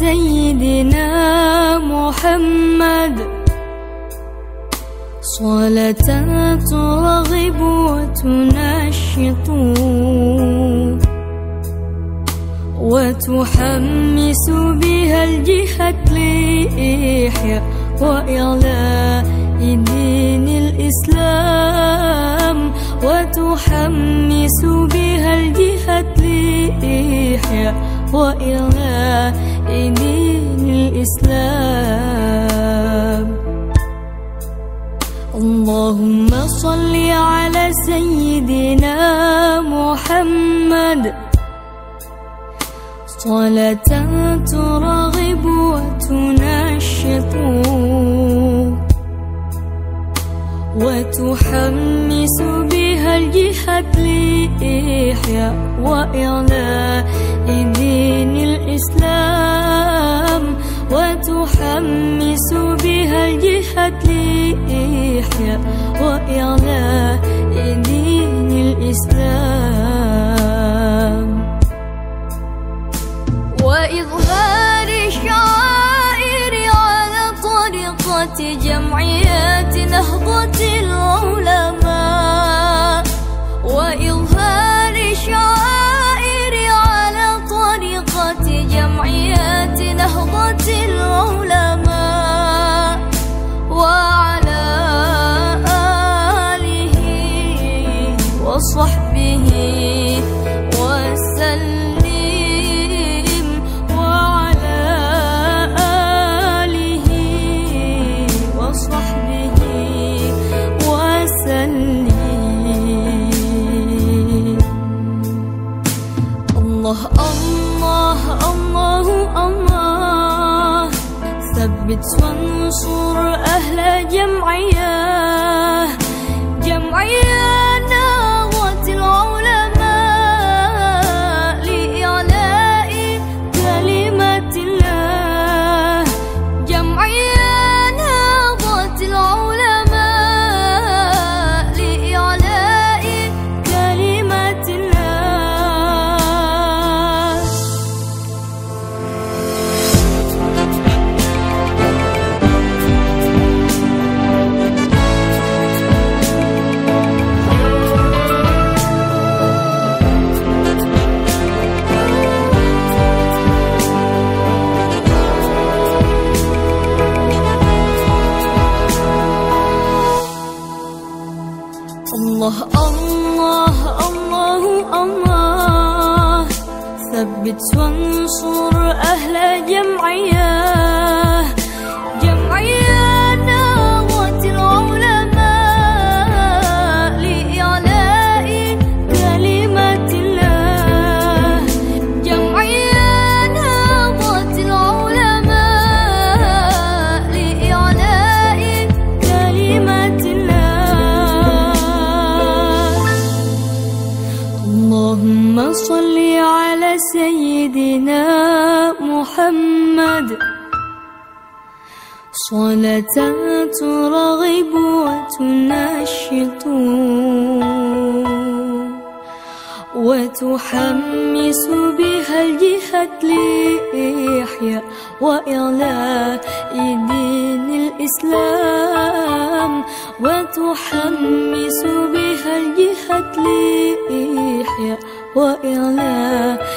سيدنا محمد. صلاة ترغب وتنشط. وتحمس بها الجهة لإحياء وإعلاء دين الإسلام. وتحمس بها الجهة لإحياء وإعلاء دين الإسلام. اللهم صل على سيدنا محمد. صلاة ترغب وتنشط. وتحمس بها الجهة لإحياء وإعلاء دين الإسلام وتحمس بها الجهة لإحياء وإعلاء دين الإسلام. 好过记录了。وانصر أهل جمعية جمعية ثبت وانصر أهل جمعية سيدنا محمد. صلاة ترغب وتنشط. وتحمس بها الجهة لإحياء وإعلاء دين الإسلام. وتحمس بها الجهة لإحياء وإعلاء